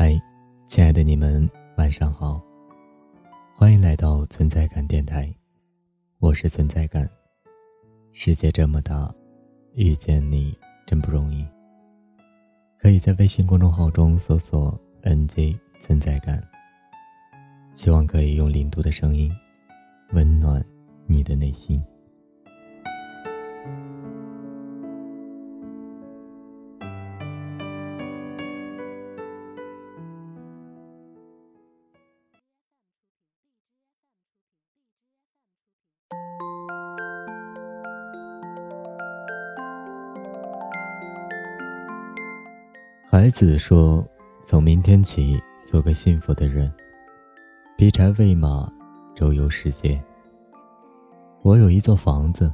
嗨，亲爱的你们，晚上好！欢迎来到存在感电台，我是存在感。世界这么大，遇见你真不容易。可以在微信公众号中搜索 “nj 存在感”，希望可以用零度的声音温暖你的内心。孩子说：“从明天起，做个幸福的人，劈柴喂马，周游世界。我有一座房子，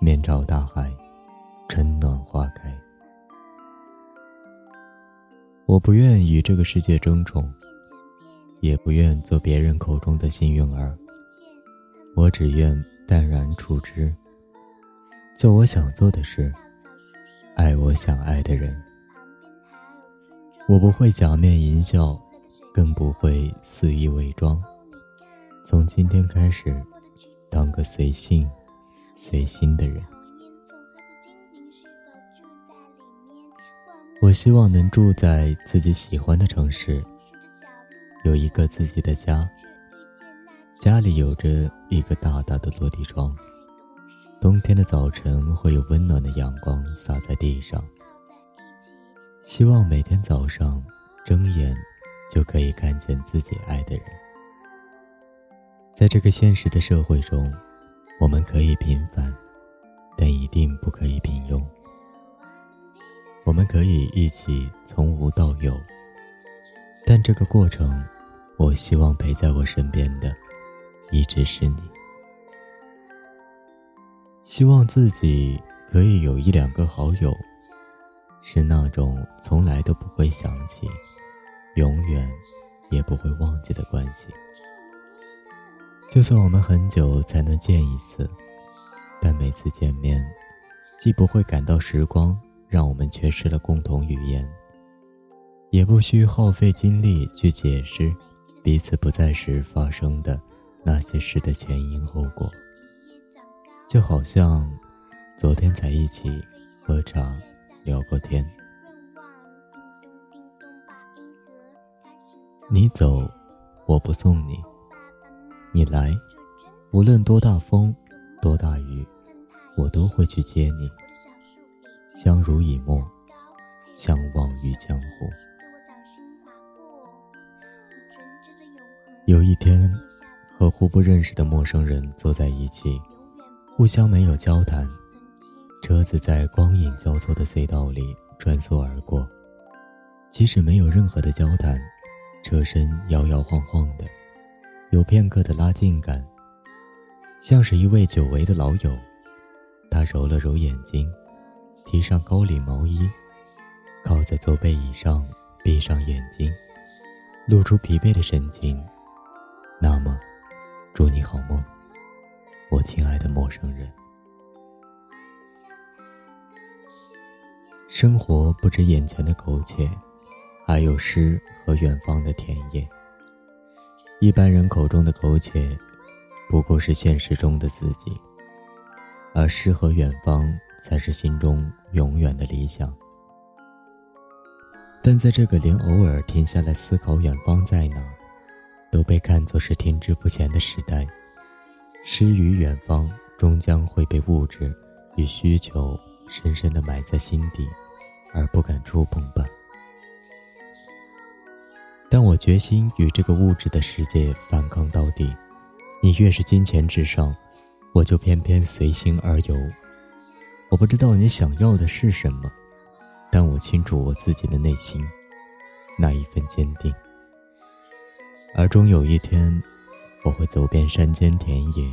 面朝大海，春暖花开。我不愿与这个世界争宠，也不愿做别人口中的幸运儿。我只愿淡然处之，做我想做的事，爱我想爱的人。”我不会假面淫笑，更不会肆意伪装。从今天开始，当个随性、随心的人。我希望能住在自己喜欢的城市，有一个自己的家。家里有着一个大大的落地窗，冬天的早晨会有温暖的阳光洒在地上。希望每天早上睁眼就可以看见自己爱的人。在这个现实的社会中，我们可以平凡，但一定不可以平庸。我们可以一起从无到有，但这个过程，我希望陪在我身边的一直是你。希望自己可以有一两个好友。是那种从来都不会想起，永远也不会忘记的关系。就算我们很久才能见一次，但每次见面，既不会感到时光让我们缺失了共同语言，也不需耗费精力去解释彼此不在时发生的那些事的前因后果。就好像昨天才一起喝茶。聊过天，你走，我不送你；你来，无论多大风，多大雨，我都会去接你。相濡以沫，相忘于江湖。有一天，和互不认识的陌生人坐在一起，互相没有交谈。车子在光影交错的隧道里穿梭而过，即使没有任何的交谈，车身摇摇晃晃的，有片刻的拉近感，像是一位久违的老友。他揉了揉眼睛，提上高领毛衣，靠在座背椅上，闭上眼睛，露出疲惫的神情。那么，祝你好梦，我亲爱的陌生人。生活不止眼前的苟且，还有诗和远方的田野。一般人口中的苟且，不过是现实中的自己，而诗和远方才是心中永远的理想。但在这个连偶尔停下来思考远方在哪，都被看作是停滞不前的时代，诗与远方终将会被物质与需求。深深的埋在心底，而不敢触碰吧。但我决心与这个物质的世界反抗到底。你越是金钱至上，我就偏偏随心而游。我不知道你想要的是什么，但我清楚我自己的内心那一份坚定。而终有一天，我会走遍山间田野，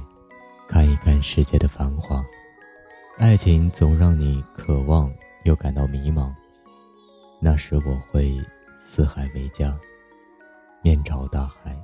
看一看世界的繁华。爱情总让你渴望又感到迷茫，那时我会四海为家，面朝大海。